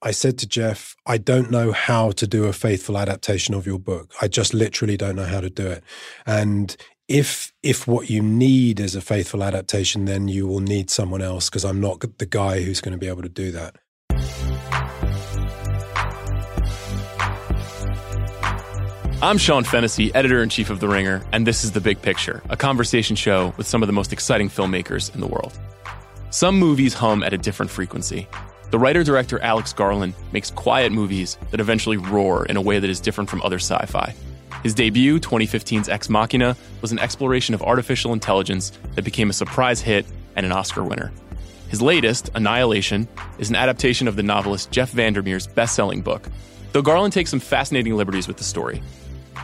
I said to Jeff, I don't know how to do a faithful adaptation of your book. I just literally don't know how to do it. And if if what you need is a faithful adaptation, then you will need someone else because I'm not the guy who's going to be able to do that. I'm Sean Fennessey, editor in chief of The Ringer, and this is The Big Picture, a conversation show with some of the most exciting filmmakers in the world. Some movies hum at a different frequency. The writer director Alex Garland makes quiet movies that eventually roar in a way that is different from other sci fi. His debut, 2015's Ex Machina, was an exploration of artificial intelligence that became a surprise hit and an Oscar winner. His latest, Annihilation, is an adaptation of the novelist Jeff VanderMeer's best selling book, though Garland takes some fascinating liberties with the story.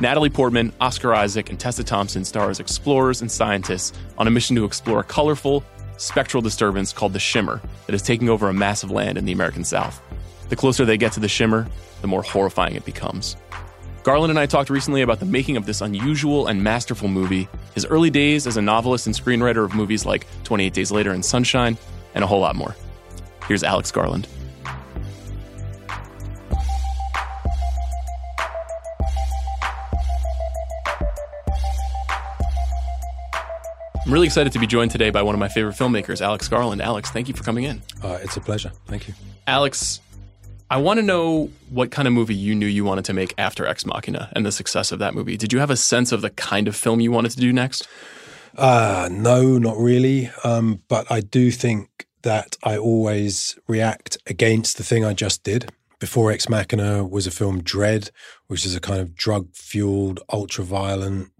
Natalie Portman, Oscar Isaac, and Tessa Thompson star as explorers and scientists on a mission to explore a colorful, spectral disturbance called the Shimmer that is taking over a massive land in the American South. The closer they get to the Shimmer, the more horrifying it becomes. Garland and I talked recently about the making of this unusual and masterful movie, his early days as a novelist and screenwriter of movies like 28 Days Later and Sunshine, and a whole lot more. Here's Alex Garland. Really excited to be joined today by one of my favorite filmmakers, Alex Garland. Alex, thank you for coming in. Uh, it's a pleasure. Thank you. Alex, I want to know what kind of movie you knew you wanted to make after Ex Machina and the success of that movie. Did you have a sense of the kind of film you wanted to do next? Uh, no, not really. Um, but I do think that I always react against the thing I just did. Before Ex Machina was a film Dredd, which is a kind of drug fueled, ultra violent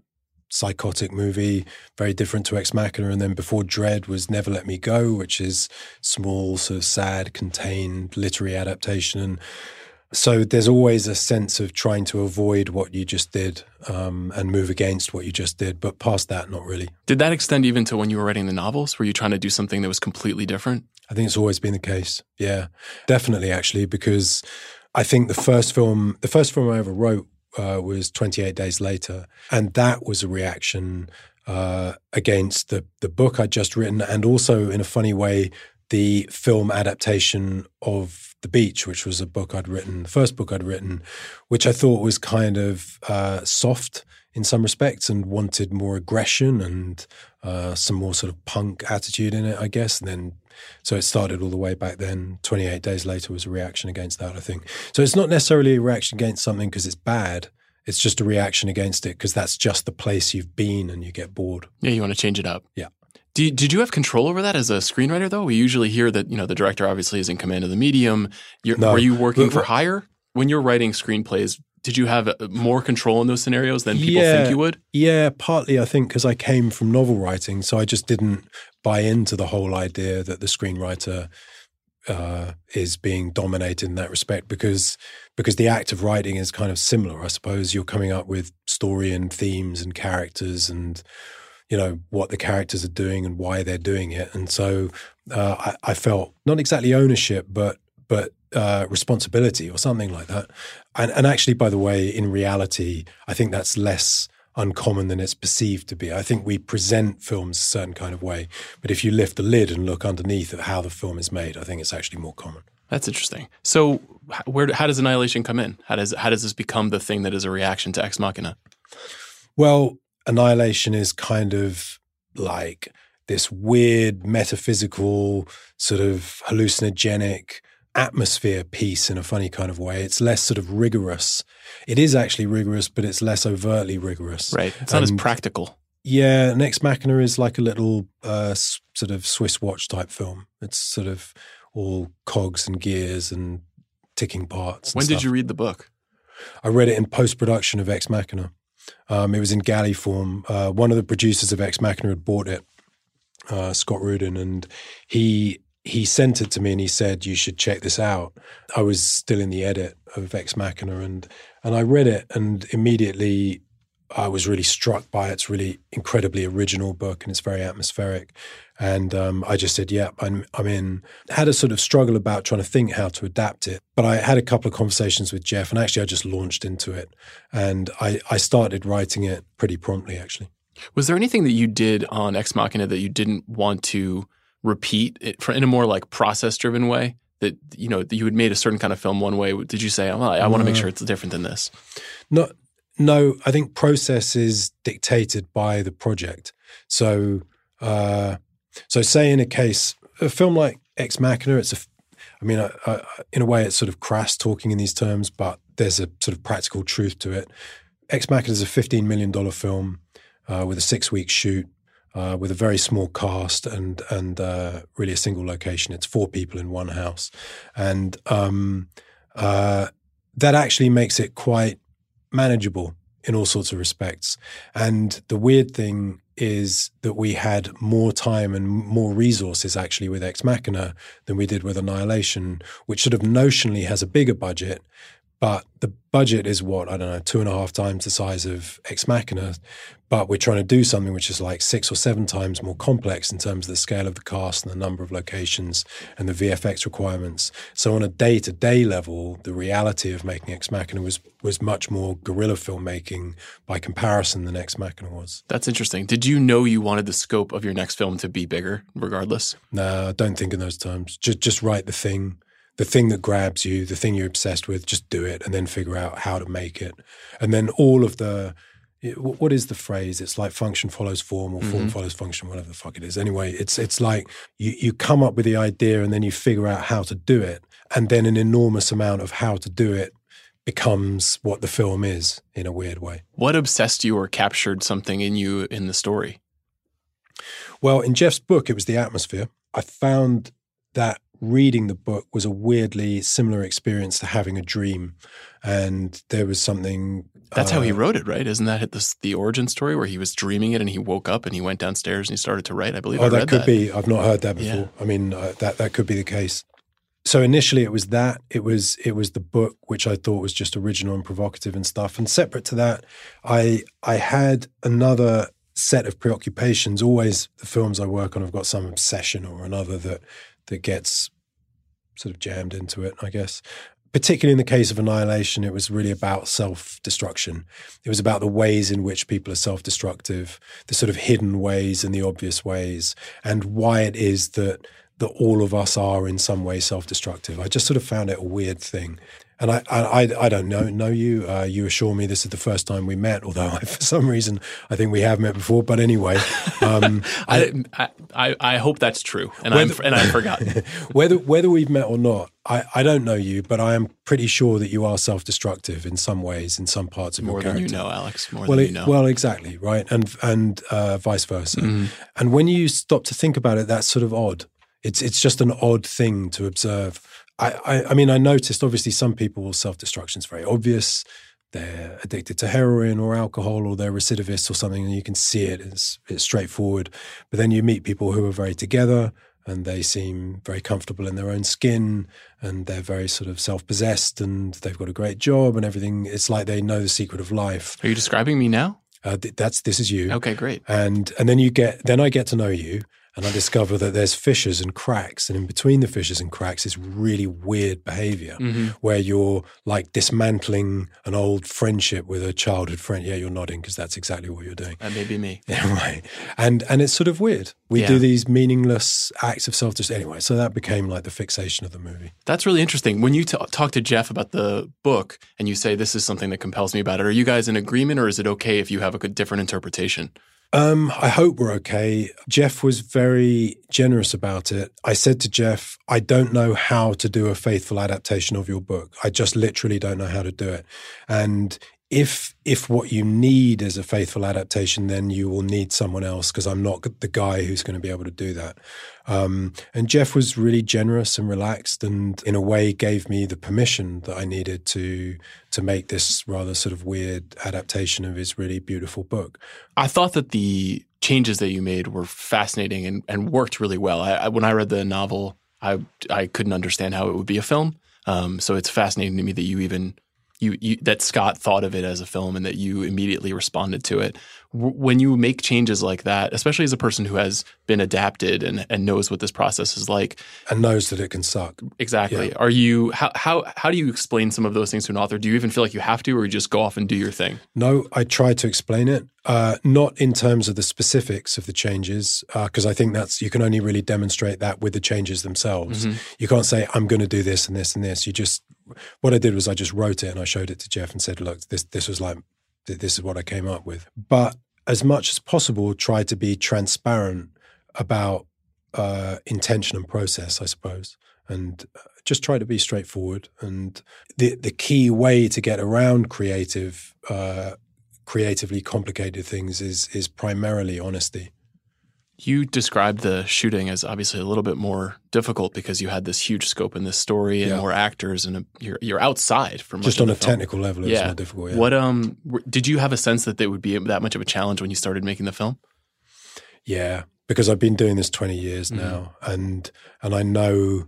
psychotic movie, very different to Ex Machina. And then before Dredd was Never Let Me Go, which is small, sort of sad, contained literary adaptation. And so there's always a sense of trying to avoid what you just did um, and move against what you just did. But past that, not really. Did that extend even to when you were writing the novels? Were you trying to do something that was completely different? I think it's always been the case. Yeah, definitely, actually, because I think the first film, the first film I ever wrote uh, was 28 Days Later. And that was a reaction uh, against the, the book I'd just written, and also, in a funny way, the film adaptation of The Beach, which was a book I'd written, the first book I'd written, which I thought was kind of uh, soft in some respects and wanted more aggression and uh, some more sort of punk attitude in it, I guess. And then, so it started all the way back then. 28 days later was a reaction against that, I think. So it's not necessarily a reaction against something because it's bad. It's just a reaction against it because that's just the place you've been and you get bored. Yeah, you want to change it up. Yeah. Did, did you have control over that as a screenwriter, though? We usually hear that you know the director obviously is in command of the medium. You're, no. Were you working for hire when you're writing screenplays? Did you have uh, more control in those scenarios than people yeah, think you would? Yeah, partly I think because I came from novel writing, so I just didn't buy into the whole idea that the screenwriter uh, is being dominated in that respect because because the act of writing is kind of similar. I suppose you're coming up with story and themes and characters and you know what the characters are doing and why they're doing it, and so uh, I, I, felt not exactly ownership, but but uh, responsibility or something like that. And, and actually, by the way, in reality, I think that's less uncommon than it's perceived to be. I think we present films a certain kind of way, but if you lift the lid and look underneath at how the film is made, I think it's actually more common. That's interesting. So, where how does Annihilation come in? How does how does this become the thing that is a reaction to Ex Machina? Well, Annihilation is kind of like this weird metaphysical sort of hallucinogenic atmosphere piece in a funny kind of way. It's less sort of rigorous. It is actually rigorous, but it's less overtly rigorous. Right. It's not and, as practical. Yeah, Ex Machina is like a little uh, sort of Swiss watch type film. It's sort of all cogs and gears and ticking parts. when did you read the book? I read it in post production of Ex Machina. Um, it was in galley form. Uh, one of the producers of Ex Machina had bought it, uh, Scott Rudin, and he he sent it to me and he said you should check this out. I was still in the edit of Ex Machina and and I read it and immediately I was really struck by it. It's really incredibly original book and it's very atmospheric. And um, I just said, "Yeah, I'm, I'm in." Had a sort of struggle about trying to think how to adapt it, but I had a couple of conversations with Jeff, and actually, I just launched into it, and I, I started writing it pretty promptly. Actually, was there anything that you did on Ex Machina that you didn't want to repeat it in a more like process driven way that you know that you had made a certain kind of film one way? Did you say, "Well, I want to make sure it's different than this"? No, no. I think process is dictated by the project. So, uh, so say in a case, a film like Ex Machina, it's a. I mean, I, I, in a way, it's sort of crass talking in these terms, but there's a sort of practical truth to it. Ex Machina is a $15 million film uh, with a six week shoot. Uh, with a very small cast and and uh, really a single location. It's four people in one house, and um, uh, that actually makes it quite manageable in all sorts of respects. And the weird thing is that we had more time and more resources actually with Ex Machina than we did with Annihilation, which sort of notionally has a bigger budget, but the budget is what I don't know two and a half times the size of Ex Machina, but we're trying to do something which is like six or seven times more complex in terms of the scale of the cast and the number of locations and the VFX requirements. So on a day to day level, the reality of making Ex Machina was was much more guerrilla filmmaking by comparison than Ex Machina was. That's interesting. Did you know you wanted the scope of your next film to be bigger, regardless? No, I don't think in those terms. Just just write the thing the thing that grabs you, the thing you're obsessed with, just do it and then figure out how to make it. And then all of the, what is the phrase? It's like function follows form or form mm-hmm. follows function, whatever the fuck it is. Anyway, it's it's like you, you come up with the idea and then you figure out how to do it. And then an enormous amount of how to do it becomes what the film is in a weird way. What obsessed you or captured something in you in the story? Well, in Jeff's book, it was the atmosphere. I found that reading the book was a weirdly similar experience to having a dream. And there was something. That's uh, how he uh, wrote it, right? Isn't that the, the origin story where he was dreaming it and he woke up and he went downstairs and he started to write? I believe. Oh, I that could that. be. I've not heard that before. Yeah. I mean, uh, that that could be the case. So initially, it was that. It was it was the book, which I thought was just original and provocative and stuff. And separate to that, I I had another set of preoccupations. Always, the films I work on have got some obsession or another that that gets sort of jammed into it, I guess. Particularly in the case of Annihilation, it was really about self destruction. It was about the ways in which people are self destructive, the sort of hidden ways and the obvious ways, and why it is that that all of us are in some way self-destructive. I just sort of found it a weird thing. And I, I, I don't know know you. Uh, you assure me this is the first time we met, although I, for some reason I think we have met before. But anyway, um, I, I, I hope that's true, and I and I forgot whether whether we've met or not. I, I don't know you, but I am pretty sure that you are self-destructive in some ways, in some parts of more your character. More than you know, Alex. More well, than you know. Well, exactly, right, and and uh, vice versa. Mm-hmm. And when you stop to think about it, that's sort of odd. It's it's just an odd thing to observe I, I, I mean, I noticed obviously some people self destruction is very obvious. They're addicted to heroin or alcohol, or they're recidivists or something, and you can see it. It's, it's straightforward. But then you meet people who are very together, and they seem very comfortable in their own skin, and they're very sort of self possessed, and they've got a great job, and everything. It's like they know the secret of life. Are you describing me now? Uh, th- that's this is you. Okay, great. And and then you get then I get to know you, and I discover that there's fissures and cracks, and in between the fissures and cracks is really weird behavior mm-hmm. where you're like dismantling an old friendship with a childhood friend. Yeah, you're nodding because that's exactly what you're doing. That may be me. Yeah, right. And and it's sort of weird. We yeah. do these meaningless acts of self destruction. Anyway, so that became like the fixation of the movie. That's really interesting. When you t- talk to Jeff about the book and you say this is something that compels me about it, are you guys in agreement, or is it okay if you have a different interpretation? Um, I hope we're okay. Jeff was very generous about it. I said to Jeff, I don't know how to do a faithful adaptation of your book. I just literally don't know how to do it. And if if what you need is a faithful adaptation, then you will need someone else because I'm not the guy who's going to be able to do that. Um, and Jeff was really generous and relaxed, and in a way gave me the permission that I needed to to make this rather sort of weird adaptation of his really beautiful book. I thought that the changes that you made were fascinating and, and worked really well. I, I, when I read the novel, I I couldn't understand how it would be a film. Um, so it's fascinating to me that you even you, you, that Scott thought of it as a film and that you immediately responded to it. W- when you make changes like that, especially as a person who has been adapted and, and knows what this process is like, and knows that it can suck. Exactly. Yeah. Are you how how how do you explain some of those things to an author? Do you even feel like you have to, or you just go off and do your thing? No, I try to explain it, uh, not in terms of the specifics of the changes, because uh, I think that's you can only really demonstrate that with the changes themselves. Mm-hmm. You can't say I'm going to do this and this and this. You just what I did was I just wrote it and I showed it to Jeff and said, look, this this was like this is what I came up with. But as much as possible, try to be transparent about uh, intention and process, I suppose, and uh, just try to be straightforward. And the the key way to get around creative, uh, creatively complicated things is is primarily honesty. You described the shooting as obviously a little bit more difficult because you had this huge scope in this story and yeah. more actors, and a, you're you're outside from just on a film. technical level. It yeah. more difficult. Yeah. What um did you have a sense that it would be that much of a challenge when you started making the film? Yeah, because I've been doing this twenty years mm-hmm. now, and and I know,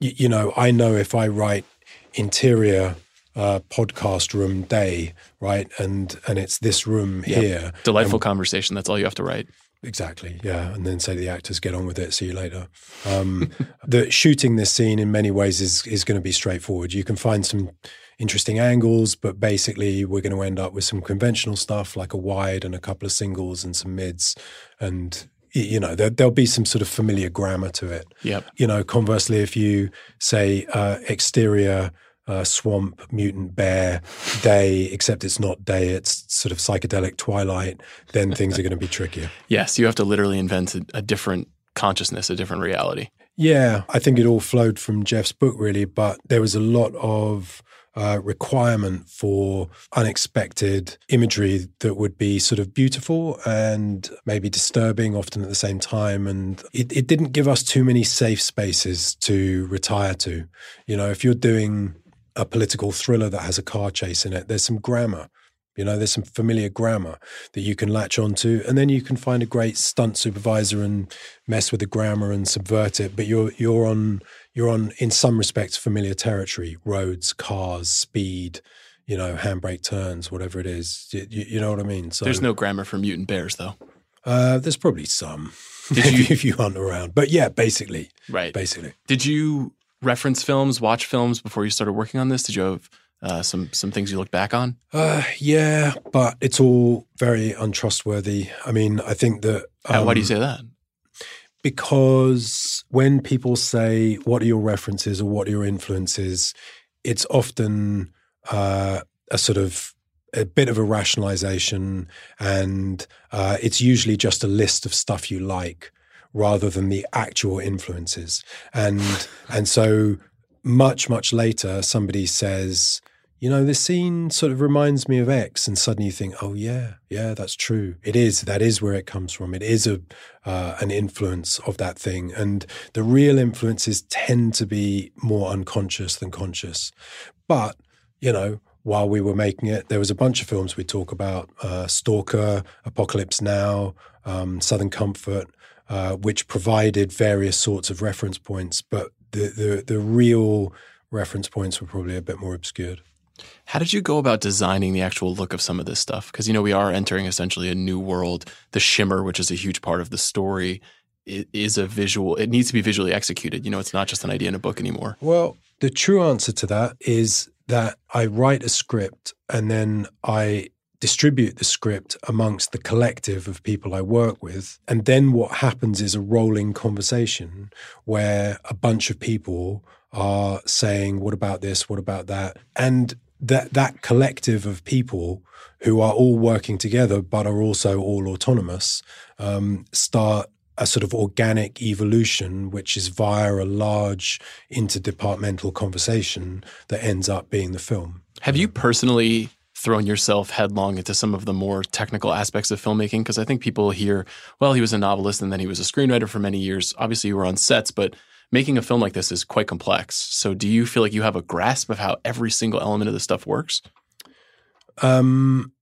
you, you know, I know if I write interior uh, podcast room day, right? And and it's this room yep. here. Delightful and, conversation. That's all you have to write. Exactly, yeah, and then say to the actors, "Get on with it. See you later." Um, the shooting this scene in many ways is is going to be straightforward. You can find some interesting angles, but basically we're going to end up with some conventional stuff like a wide and a couple of singles and some mids, and you know there, will be some sort of familiar grammar to it. Yep. You know, conversely, if you say uh, exterior uh, swamp, mutant bear, day, except it's not day, it's sort of psychedelic twilight, then things are going to be trickier. Yes, you have to literally invent a, a, different consciousness, a different reality. Yeah, I think it all flowed from Jeff's book, really, but there was a lot of uh, requirement for unexpected imagery that would be sort of beautiful and maybe disturbing often at the same time. And it, it didn't give us too many safe spaces to retire to. You know, if you're doing a political thriller that has a car chase in it, there's some grammar. You know, there's some familiar grammar that you can latch onto, and then you can find a great stunt supervisor and mess with the grammar and subvert it. But you're you're on you're on in some respects familiar territory: roads, cars, speed, you know, handbrake turns, whatever it is. You, you, know what I mean? So there's no grammar for mutant bears, though. Uh, there's probably some Did you, if you hunt around, but yeah, basically, right. Basically, did you reference films, watch films before you started working on this? Did you have uh, some some things you look back on? Uh, yeah, but it's all very untrustworthy. I mean, I think that. Um, why do you um, say that? Because when people say, "What are your references?" or "What are your influences?" it's often uh, a sort of a bit of a rationalization, and uh, it's usually just a list of stuff you like rather than the actual influences. And and so much much later, somebody says, you know, this scene sort of reminds me of X, and suddenly you think, oh yeah, yeah, that's true. It is. That is where it comes from. It is a uh, an influence of that thing, and the real influences tend to be more unconscious than conscious. But you know, while we were making it, there was a bunch of films we talk about: uh, Stalker, Apocalypse Now, um, Southern Comfort, uh, which provided various sorts of reference points, but the, the, the real reference points were probably a bit more obscured. How did you go about designing the actual look of some of this stuff? Because you know we are entering essentially a new world. The shimmer, which is a huge part of the story, is a visual. It needs to be visually executed. You know, it's not just an idea in a book anymore. Well, the true answer to that is that I write a script and then I distribute the script amongst the collective of people I work with. And then what happens is a rolling conversation where a bunch of people are saying, What about this? What about that? And that, that collective of people who are all working together but are also all autonomous um, start a sort of organic evolution, which is via a large interdepartmental conversation that ends up being the film. Have you personally thrown yourself headlong into some of the more technical aspects of filmmaking? Because I think people hear, well, he was a novelist and then he was a screenwriter for many years. Obviously, you were on sets, but making a film like this is quite complex. So, do you feel like you have a grasp of how every single element of the stuff works? Um,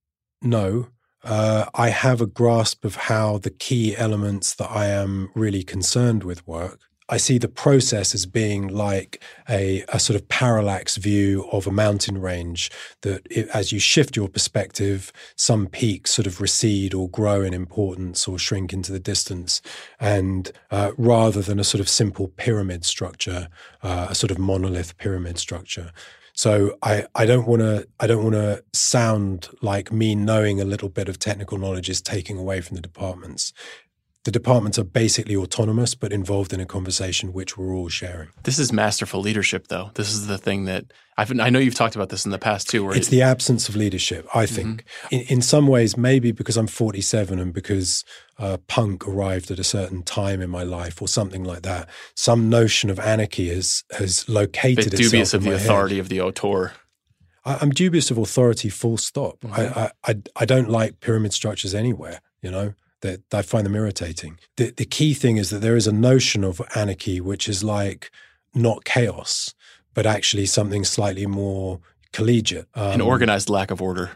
no. Uh, I have a grasp of how the key elements that I am really concerned with work. I see the process as being like a, a sort of parallax view of a mountain range that it, as you shift your perspective, some peaks sort of recede or grow in importance or shrink into the distance. And uh, rather than a sort of simple pyramid structure, uh, a sort of monolith pyramid structure. So I, I don't want to I don't want to sound like me knowing a little bit of technical knowledge is taking away from the departments the departments are basically autonomous but involved in a conversation which we're all sharing. This is masterful leadership, though. This is the thing that I've, i know you've talked about this in the past too. it's it, the absence of leadership, I think. Mm-hmm. In, in, some ways, maybe because I'm 47 and because uh, punk arrived at a certain time in my life or something like that, some notion of anarchy has, has located Bit dubious of the authority of the auteur. I, am dubious of authority, full stop. Mm-hmm. I, I, I don't like pyramid structures anywhere, you know? That I find them irritating. The, the key thing is that there is a notion of anarchy which is like not chaos, but actually something slightly more collegiate. Um, An organized lack of order.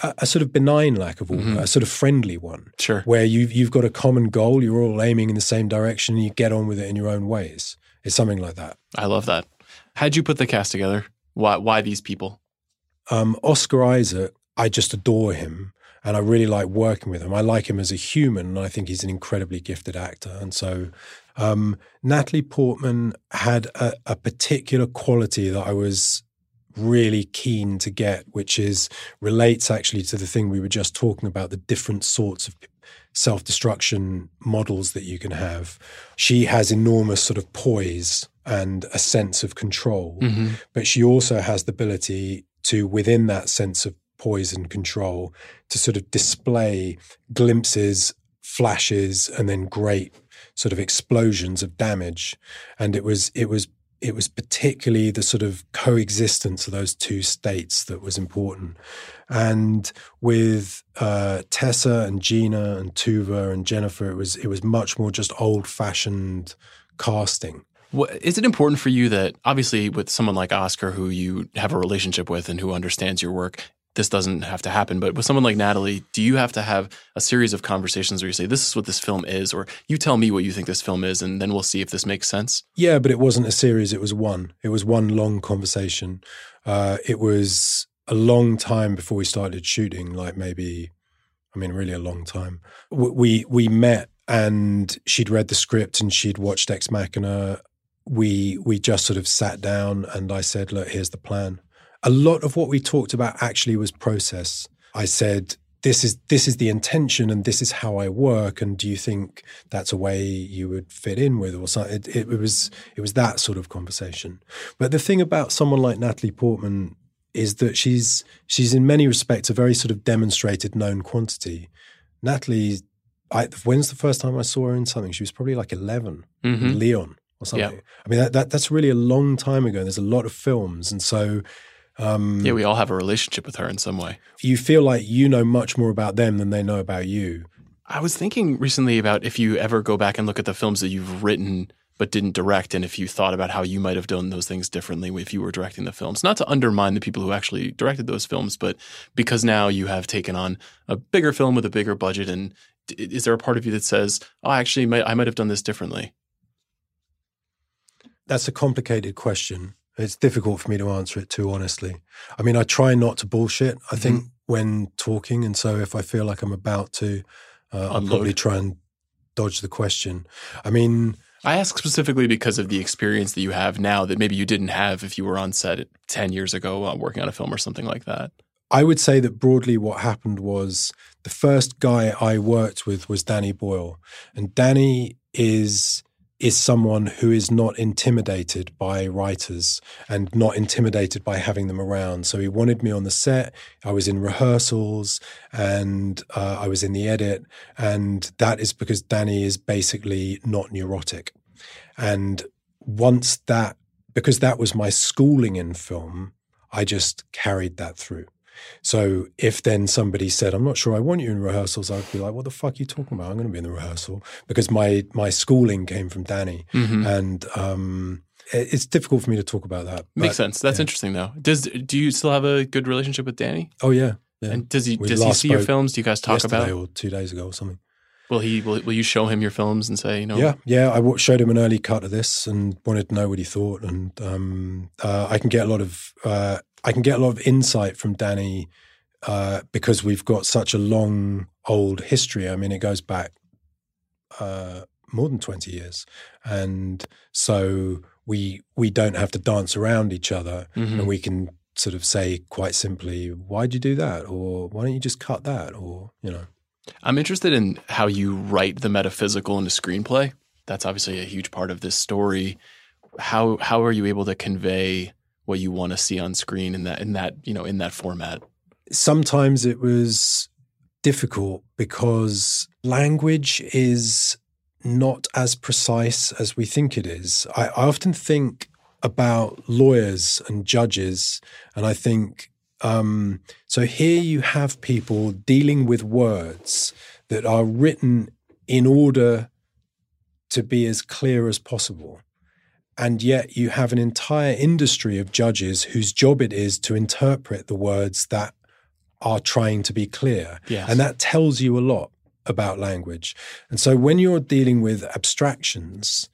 A, a, sort of benign lack of order, mm-hmm. a sort of friendly one. Sure. Where you've, you've got a common goal, you're all aiming in the same direction, and you get on with it in your own ways. It's something like that. I love that. How'd you put the cast together? Why, why these people? Um, Oscar Isaac, I just adore him and I really like working with him. I like him as a human, and I think he's an incredibly gifted actor. And so, um, Natalie Portman had a, a, particular quality that I was really keen to get, which is relates actually to the thing we were just talking about the different sorts of self destruction models that you can have. She has enormous sort of poise and a sense of control, mm-hmm. but she also has the ability to, within that sense of poise and control to sort of display glimpses, flashes, and then great sort of explosions of damage. And it was it was it was particularly the sort of coexistence of those two states that was important. And with uh, Tessa and Gina and Tuva and Jennifer, it was it was much more just old fashioned casting. Is it important for you that obviously with someone like Oscar, who you have a relationship with and who understands your work, this doesn't have to happen. But with someone like Natalie, do you have to have a series of conversations where you say, this is what this film is, or you tell me what you think this film is, and then we'll see if this makes sense? Yeah, but it wasn't a series. It was one. It was one long conversation. Uh, it was a long time before we started shooting, like maybe, I mean, really a long time. We, we met and she'd read the script and she'd watched Ex Machina. We, we just sort of sat down and I said, look, here's the plan a lot of what we talked about actually was process. I said, this is this is the intention and this is how I work and do you think that's a way you would fit in with or something it, it, was it was that sort of conversation. But the thing about someone like Natalie Portman is that she's she's in many respects a very sort of demonstrated known quantity. Natalie I, when's the first time I saw her in something? She was probably like 11 mm-hmm. Leon or something. Yep. I mean that, that that's really a long time ago. There's a lot of films. And so um, yeah, we all have a relationship with her in some way. You feel like you know much more about them than they know about you. I was thinking recently about if you ever go back and look at the films that you've written but didn't direct, and if you thought about how you might have done those things differently if you were directing the films. Not to undermine the people who actually directed those films, but because now you have taken on a bigger film with a bigger budget, and is there a part of you that says, "Oh, actually, I might have done this differently"? That's a complicated question. It's difficult for me to answer it too honestly. I mean, I try not to bullshit. I mm-hmm. think when talking, and so if I feel like I'm about to, uh, I'll probably try and dodge the question. I mean, I ask specifically because of the experience that you have now that maybe you didn't have if you were on set 10 years ago uh, working on a film or something like that. I would say that broadly what happened was the first guy I worked with was Danny Boyle. And Danny is is someone who is not intimidated by writers and not intimidated by having them around. So he wanted me on the set. I was in rehearsals and uh, I was in the edit. And that is because Danny is basically not neurotic. And once that, because that was my schooling in film, I just carried that through. So if then somebody said, "I'm not sure I want you in rehearsals," I'd be like, "What the fuck are you talking about? I'm going to be in the rehearsal because my my schooling came from Danny, mm-hmm. and um, it's difficult for me to talk about that. Makes sense. That's yeah. interesting, though. Does do you still have a good relationship with Danny? Oh yeah. yeah. And does he we does he see your films? Do you guys talk about or two days ago or something? Will he? Will, will you show him your films and say, you know? Yeah, yeah. I w- showed him an early cut of this and wanted to know what he thought, and um, uh, I can get a lot of uh, I can get a lot of insight from Danny uh, because we've got such a long old history. I mean, it goes back uh, more than twenty years, and so we we don't have to dance around each other, Mhm. and we can sort of say quite simply, "Why'd you do that?" or "Why don't you just cut that?" or you know. I'm interested in how you write the metaphysical into screenplay. That's obviously a huge part of this story. How how are you able to convey what you want to see on screen in that in that you know in that format? sometimes it was difficult because language is not as precise as we think it is. I, I often think about lawyers and judges, and I think um, so. Here you have people dealing with words that are written in order to be as clear as possible. And yet, you have an entire industry of judges whose job it is to interpret the words that are trying to be clear. Yes. And that tells you a lot about language. And so when you're dealing with abstractions,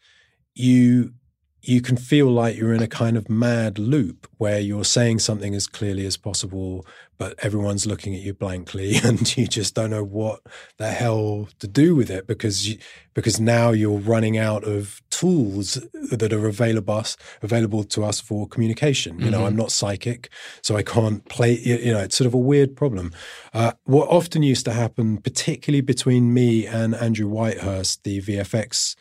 you you can feel like you're in a kind of mad loop where you're saying something as clearly as possible, but everyone's looking at you blankly and you just don't know what the hell to do with it because you, because now you're running out of tools that are available us, available to us for communication. You know, Mhm. I'm not psychic, so I can't play. You you know, it's sort of a weird problem. Uh, what often used to happen, particularly between me and Andrew Whitehurst, the VFX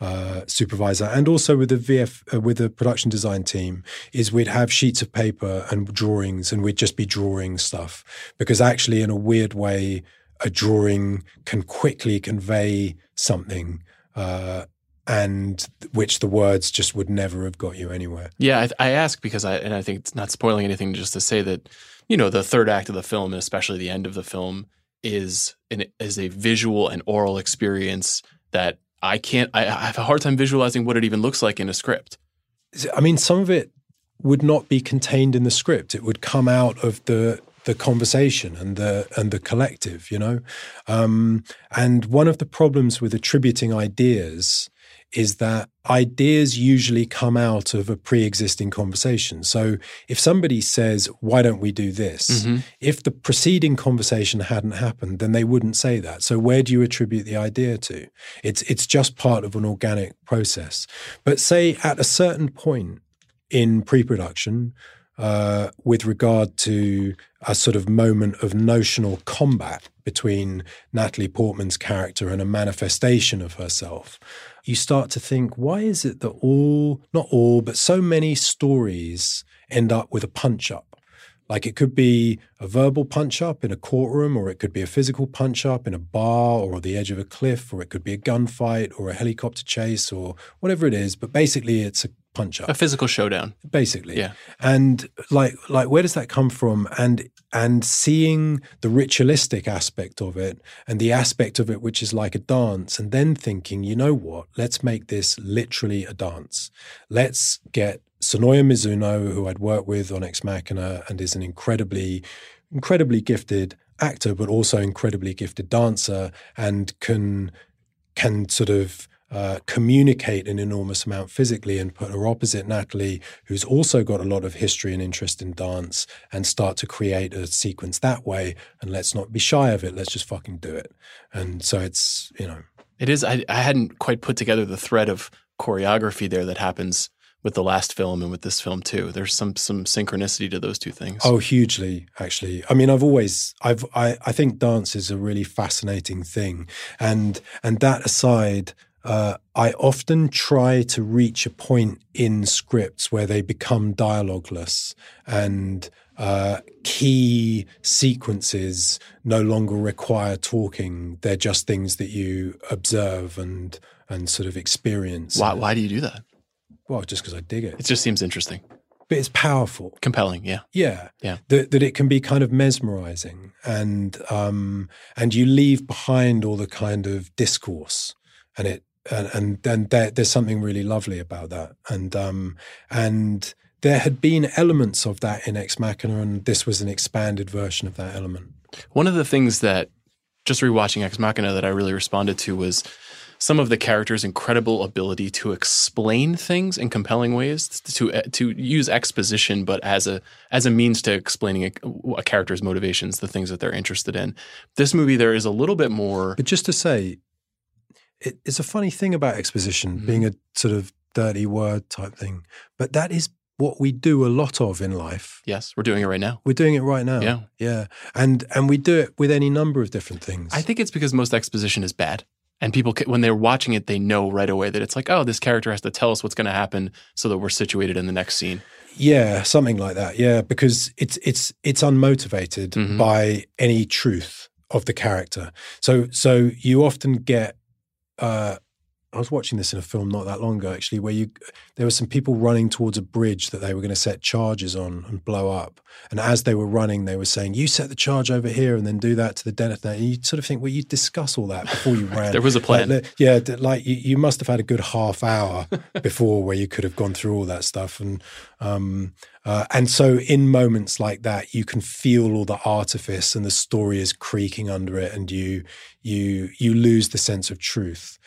uh, supervisor, and also with the VF uh, with the production design team, is we'd have sheets of paper and drawings, and we'd just be drawing stuff because actually, in a weird way, a drawing can quickly convey something. Uh, and which the words just would never have got you anywhere. Yeah, I, I ask because I and I think it's not spoiling anything just to say that you know the third act of the film and especially the end of the film is an is a visual and oral experience that I can't. I, I have a hard time visualizing what it even looks like in a script. I mean, some of it would not be contained in the script. It would come out of the the conversation and the and the collective, you know. Um, and one of the problems with attributing ideas is that ideas usually come out of a pre-existing conversation. So if somebody says, "Why don't we do this?" Mhm. if the preceding conversation hadn't happened, then they wouldn't say that. So where do you attribute the idea to? It's it's just part of an organic process. But say at a certain point in pre-production, uh, with regard to a sort of moment of notional combat between Natalie Portman's character and a manifestation of herself, you start to think, why is it that all, not all, but so many stories end up with a punch up? Like it could be a verbal punch up in a courtroom, or it could be a physical punch up in a bar or the edge of a cliff, or it could be a gunfight or a helicopter chase or whatever it is. But basically, it's a punch up. A physical showdown. basically. Yeah. and like like where does that come from? And and seeing the ritualistic aspect of it and the aspect of it which is like a dance and then thinking you know what? Let's make this literally a dance. Let's get Sonoya Mizuno who I'd worked with on Ex Machina and is an incredibly incredibly gifted actor but also incredibly gifted dancer and can can sort of uh, communicate an enormous amount physically and put her opposite Natalie, who's also got a lot of history and interest in dance, and start to create a sequence that way. And let's not be shy of it. Let's just fucking do it. And so it's, you know, It is. I, I hadn't quite put together the thread of choreography there that happens with the last film and with this film too. There's some some synchronicity to those two things. Oh, hugely, actually. I mean, I've always, I've, I, I think dance is a really fascinating thing, and and that aside, uh, I often try to reach a point in scripts where they become dialogueless and. Uh, key sequences no longer require talking; they're just things that you observe and and sort of experience. why why do you do that? Well, just because I dig it, It just seems interesting, but it's powerful. compelling. Yeah. Yeah, Yeah. That that it can be kind of mesmerizing, and um, and you leave behind all the kind of discourse, and it and and then there, there's something really lovely about that, and um, and there had been elements of that in Ex Machina, and this was an expanded version of that element. One of the things that just rewatching Ex Machina that I really responded to was some of the characters' incredible ability to explain things in compelling ways, to to use exposition, but as a as a means to explaining a, a character's motivations, the things that they're interested in. This movie, there is a little bit more. But just to say, it, it's a funny thing about exposition Mhm. being a sort of dirty word type thing, but that is what we do a lot of in life. Yes, we're doing it right now. We're doing it right now. Yeah. yeah, and and we do it with any number of different things. I think it's because most exposition is bad. And people, when they're watching it, they know right away that it's like, oh, this character has to tell us what's going to happen so that we're situated in the next scene. Yeah, something like that. Yeah, because it's it's it's unmotivated Mhm. by any truth of the character. So so you often get. Uh, I was watching this in a film not that long ago, actually, where you there were some people running towards a bridge that they were going to set charges on and blow up. And as they were running, they were saying, "You set the charge over here, and then do that to the detonator." And you sort of think, well, you discuss all that before you ran. There was a plan. Like, yeah, like you, you must have had a good half hour before where you could have gone through all that stuff, and um, uh, and so in moments like that, you can feel all the artifice, and the story is creaking under it, and you you you lose the sense of truth.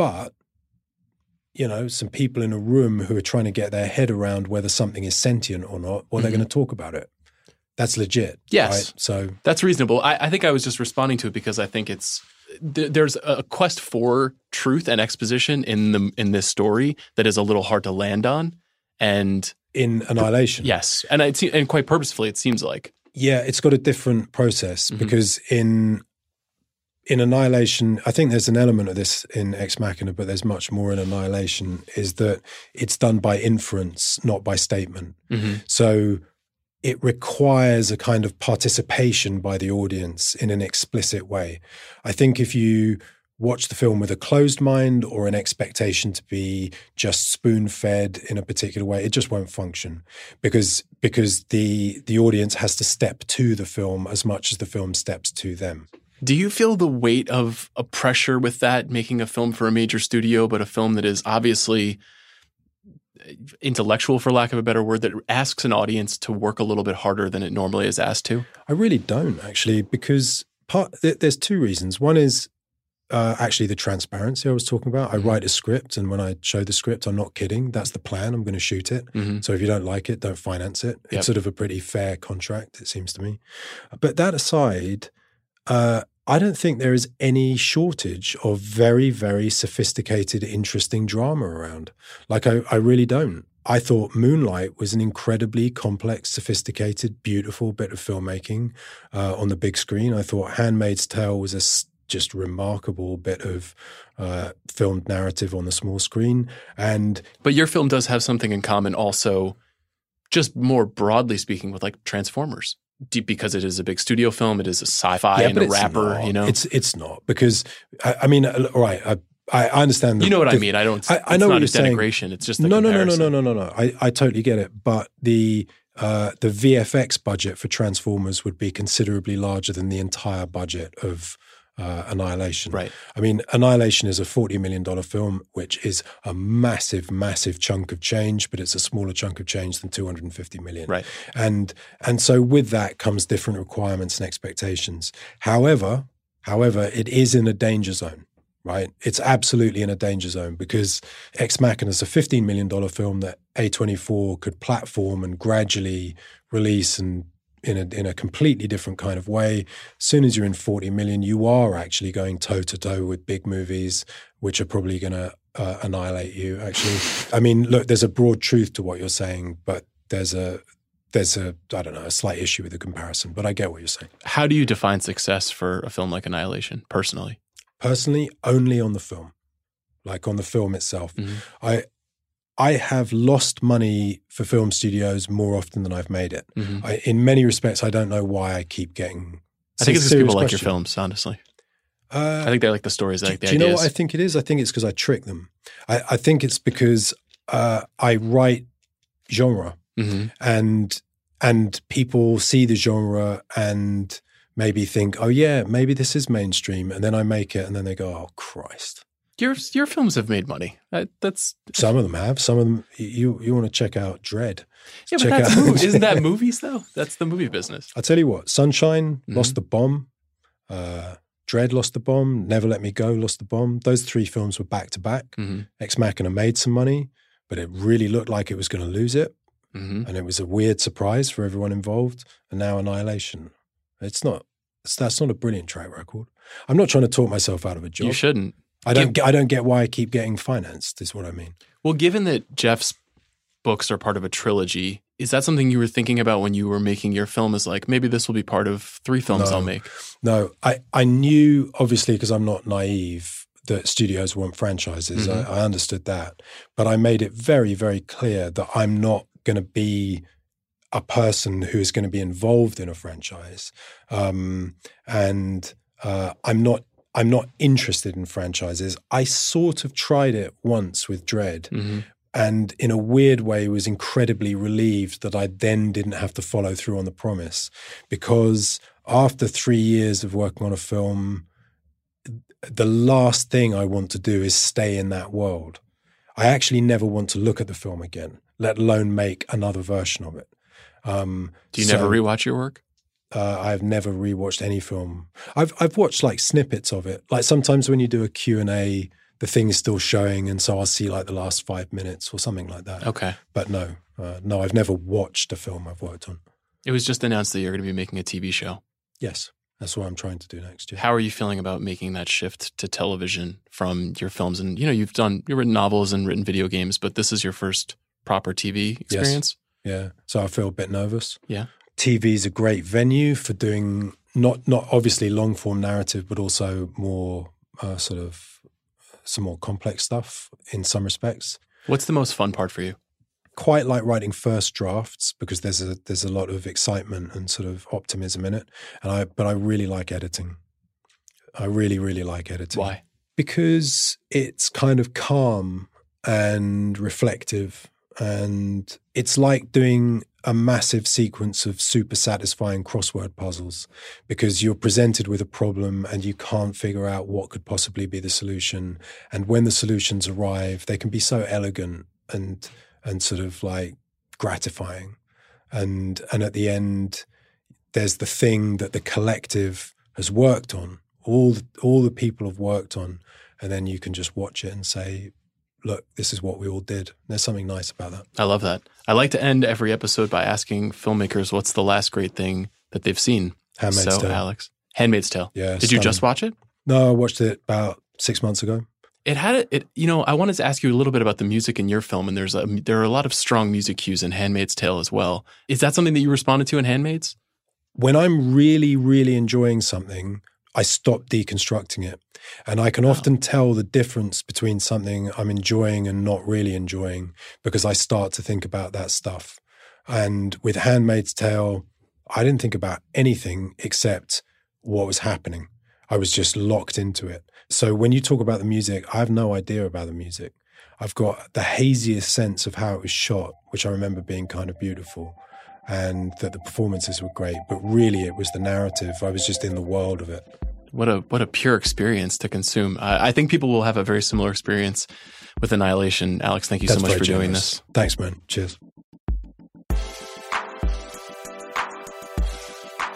But you know, some people in a room who are trying to get their head around whether something is sentient or not, well, they're Mhm. going to talk about it. That's legit. Yes. Right? So That's reasonable. I, I think I was just responding to it because I think it's th- there's a quest for truth and exposition in the in this story that is a little hard to land on, and in Annihilation, yes, and it and quite purposefully it seems like Yeah, it's got a different process Mhm. because in in Annihilation, I think there's an element of this in Ex Machina, but there's much more in Annihilation. Is that it's done by inference, not by statement. Mm-hmm. So it requires a kind of participation by the audience in an explicit way. I think if you watch the film with a closed mind or an expectation to be just spoon fed in a particular way, it just won't function because because the the audience has to step to the film as much as the film steps to them. Do you feel the weight of a pressure with that, making a film for a major studio, but a film that is obviously intellectual, for lack of a better word, that asks an audience to work a little bit harder than it normally is asked to? I really don't actually, because part th- there's two reasons. One is uh, actually the transparency I was talking about. I Mhm. write a script, and when I show the script, I'm not kidding. That's the plan. I'm going to shoot it. Mm-hmm. So if you don't like it, don't finance it. It's Yep. sort of a pretty fair contract, it seems to me. But that aside, uh, I don't think there is any shortage of very, very sophisticated, interesting drama around. Like, I, I really don't. I thought Moonlight was an incredibly complex, sophisticated, beautiful bit of filmmaking uh, on the big screen. I thought Handmaid's Tale was a just remarkable bit of uh, filmed narrative on the small screen. And But your film does have something in common also, just more broadly speaking, with like Transformers. D- Because it is a big studio film, it is a sci-fi and a rapper, not. you know. it's it's not because I, I mean, uh, all right, I, I understand. The, you know what I mean. I don't. I- I know not what you're saying. denigration. It's just no, no, no, no, no, no, no, no. I I totally get it, but the uh, the VFX budget for Transformers would be considerably larger than the entire budget of uh, Annihilation. Right. I mean, Annihilation is a forty million dollar film, which is a massive, massive chunk of change, but it's a smaller chunk of change than two hundred and fifty million. Right. and and so with that comes different requirements and expectations. However, however, it is in a danger zone. Right, it's absolutely in a danger zone because Ex Machina is a fifteen million dollar film that A twenty four could platform and gradually release and in a in a completely different kind of way. As soon as you're in forty million, you are actually going toe to toe with big movies, which are probably going to uh, annihilate you. Actually, I mean, look, there's a broad truth to what you're saying, but there's a there's a I don't know a slight issue with the comparison. But I get what you're saying. How do you define success for a film like Annihilation, personally? Personally, only on the film, like on the film itself. Mhm. I I have lost money for film studios more often than I've made it. Mhm. I, in many respects, I don't know why I keep getting. I think it's because people like your films. Honestly, Uh, I think they like the stories. They do, like the do you know what I think it is? I think it's because I trick them. I, I think it's because uh, I write genre Mhm. and and people see the genre and maybe think, oh yeah, maybe this is mainstream, and then I make it, and then they go, oh Christ. Your your films have made money. Uh, that's Some of them have. Some of them. You you want to check out Dredd? yeah, but that's out- isn't that movies though? That's the movie business. I tell you what, Sunshine Mhm. lost the bomb. Uh, Dredd lost the bomb, Never Let Me Go lost the bomb. Those three films were back to back. Mhm. Ex Machina made some money, but it really looked like it was going to lose it. Mhm. And it was a weird surprise for everyone involved. And now Annihilation. It's not, it's, that's not a brilliant track record. I'm not trying to talk myself out of a job. You shouldn't. I don't, get, I don't get why I keep getting financed, is what I mean. Well, given that Jeff's books are part of a trilogy, is that something you were thinking about when you were making your film? Is like maybe this will be part of three films No. I'll make. No, I, I knew, obviously, because I'm not naive, that studios want franchises. Mhm. I, I understood that. But I made it very, very clear that I'm not going to be a person who is going to be involved in a franchise. Um, and uh, I'm not. I'm not interested in franchises. I sort of tried it once with Dredd, Mhm. and in a weird way was incredibly relieved that I then didn't have to follow through on the promise because after three years of working on a film, the last thing I want to do is stay in that world. I actually never want to look at the film again, let alone make another version of it. Um, Do you so, never rewatch your work? Uh, I've never rewatched any film. I've I've watched like snippets of it. Like sometimes when you do a Q and A, the thing is still showing, and so I'll see like the last five minutes or something like that. Okay. But no, uh, no, I've never watched a film I've worked on. It was just announced that you're going to be making a TV show. Yes, that's what I'm trying to do next year. How are you feeling about making that shift to television from your films? And you know, you've done you've written novels and written video games, but this is your first proper TV experience. Yeah, so I feel a bit nervous. Yeah. TV is a great venue for doing not not obviously long form narrative, but also more uh, sort of some more complex stuff in some respects. What's the most fun part for you? Quite like writing first drafts because there's a there's a lot of excitement and sort of optimism in it. And I but I really like editing. I really really like editing. Why? because it's kind of calm and reflective and it's like doing a massive sequence of super satisfying crossword puzzles because you're presented with a problem and you can't figure out what could possibly be the solution. And when the solutions arrive they can be so elegant and and sort of like gratifying. And and at the end there's the thing that the collective has worked on all all the people have worked on and then you can just watch it and say look this is what we all did there's something nice about that I love that. I like to end every episode by asking filmmakers what's the last great thing that they've seen. Handmaid's so, Tale. Alex, Handmaid's Tale. yeah Did you just watch it? no i watched it about six months ago It had a, it. You know, I wanted to ask you a little bit about the music in your film, and there's a, there are a lot of strong music cues in *Handmaid's Tale* as well. Is that something that you responded to in *Handmaids*? when i'm really really enjoying something i stop deconstructing it. And i can often tell the difference between something i'm enjoying and not really enjoying because i start to think about that stuff. And with handmaid's tale i didn't think about anything except what was happening. I was just locked into it. So when you talk about the music i have no idea about the music. I've got the haziest sense of how it was shot which i remember being kind of beautiful and that the performances were great but really it was the narrative i was just in the world of it What a what a pure experience to consume. I, I think people will have a very similar experience with *Annihilation*. Alex, thank you so much for doing this. thanks man cheers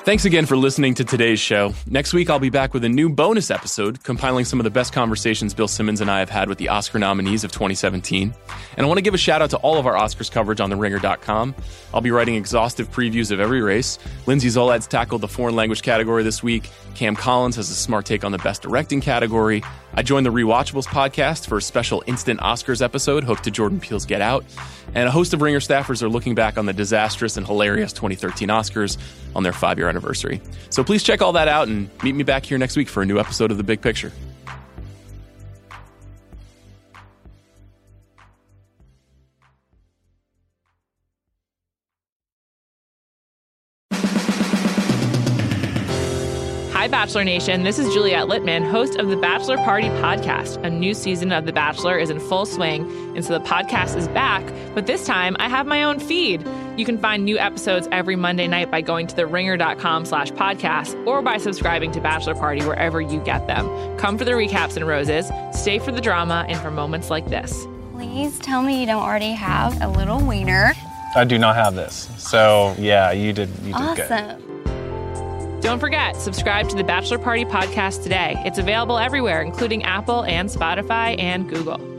Thanks again for listening to today's show. Next week, I'll be back with a new bonus episode compiling some of the best conversations Bill Simmons and I have had with the Oscar nominees of 2017. And I want to give a shout out to all of our Oscars coverage on TheRinger.com. I'll be writing exhaustive previews of every race. Lindsay Zoladz tackled the foreign language category this week. Cam Collins has a smart take on the best directing category. I joined the Rewatchables podcast for a special instant Oscars episode hooked to Jordan Peele's Get Out. And a host of Ringer staffers are looking back on the disastrous and hilarious 2013 Oscars on their five year anniversary. So please check all that out and meet me back here next week for a new episode of The Big Picture. Bachelor Nation. This is Juliet Litman, host of the Bachelor Party podcast. A new season of The Bachelor is in full swing, and so the podcast is back, but this time I have my own feed. You can find new episodes every Monday night by going to theringer.com slash podcast or by subscribing to Bachelor Party wherever you get them. Come for the recaps and roses, stay for the drama, and for moments like this. Please tell me you don't already have a little wiener. I do not have this. So yeah, you did you did good. Don't forget, subscribe to the Bachelor Party podcast today. It's available everywhere, including Apple and Spotify and Google.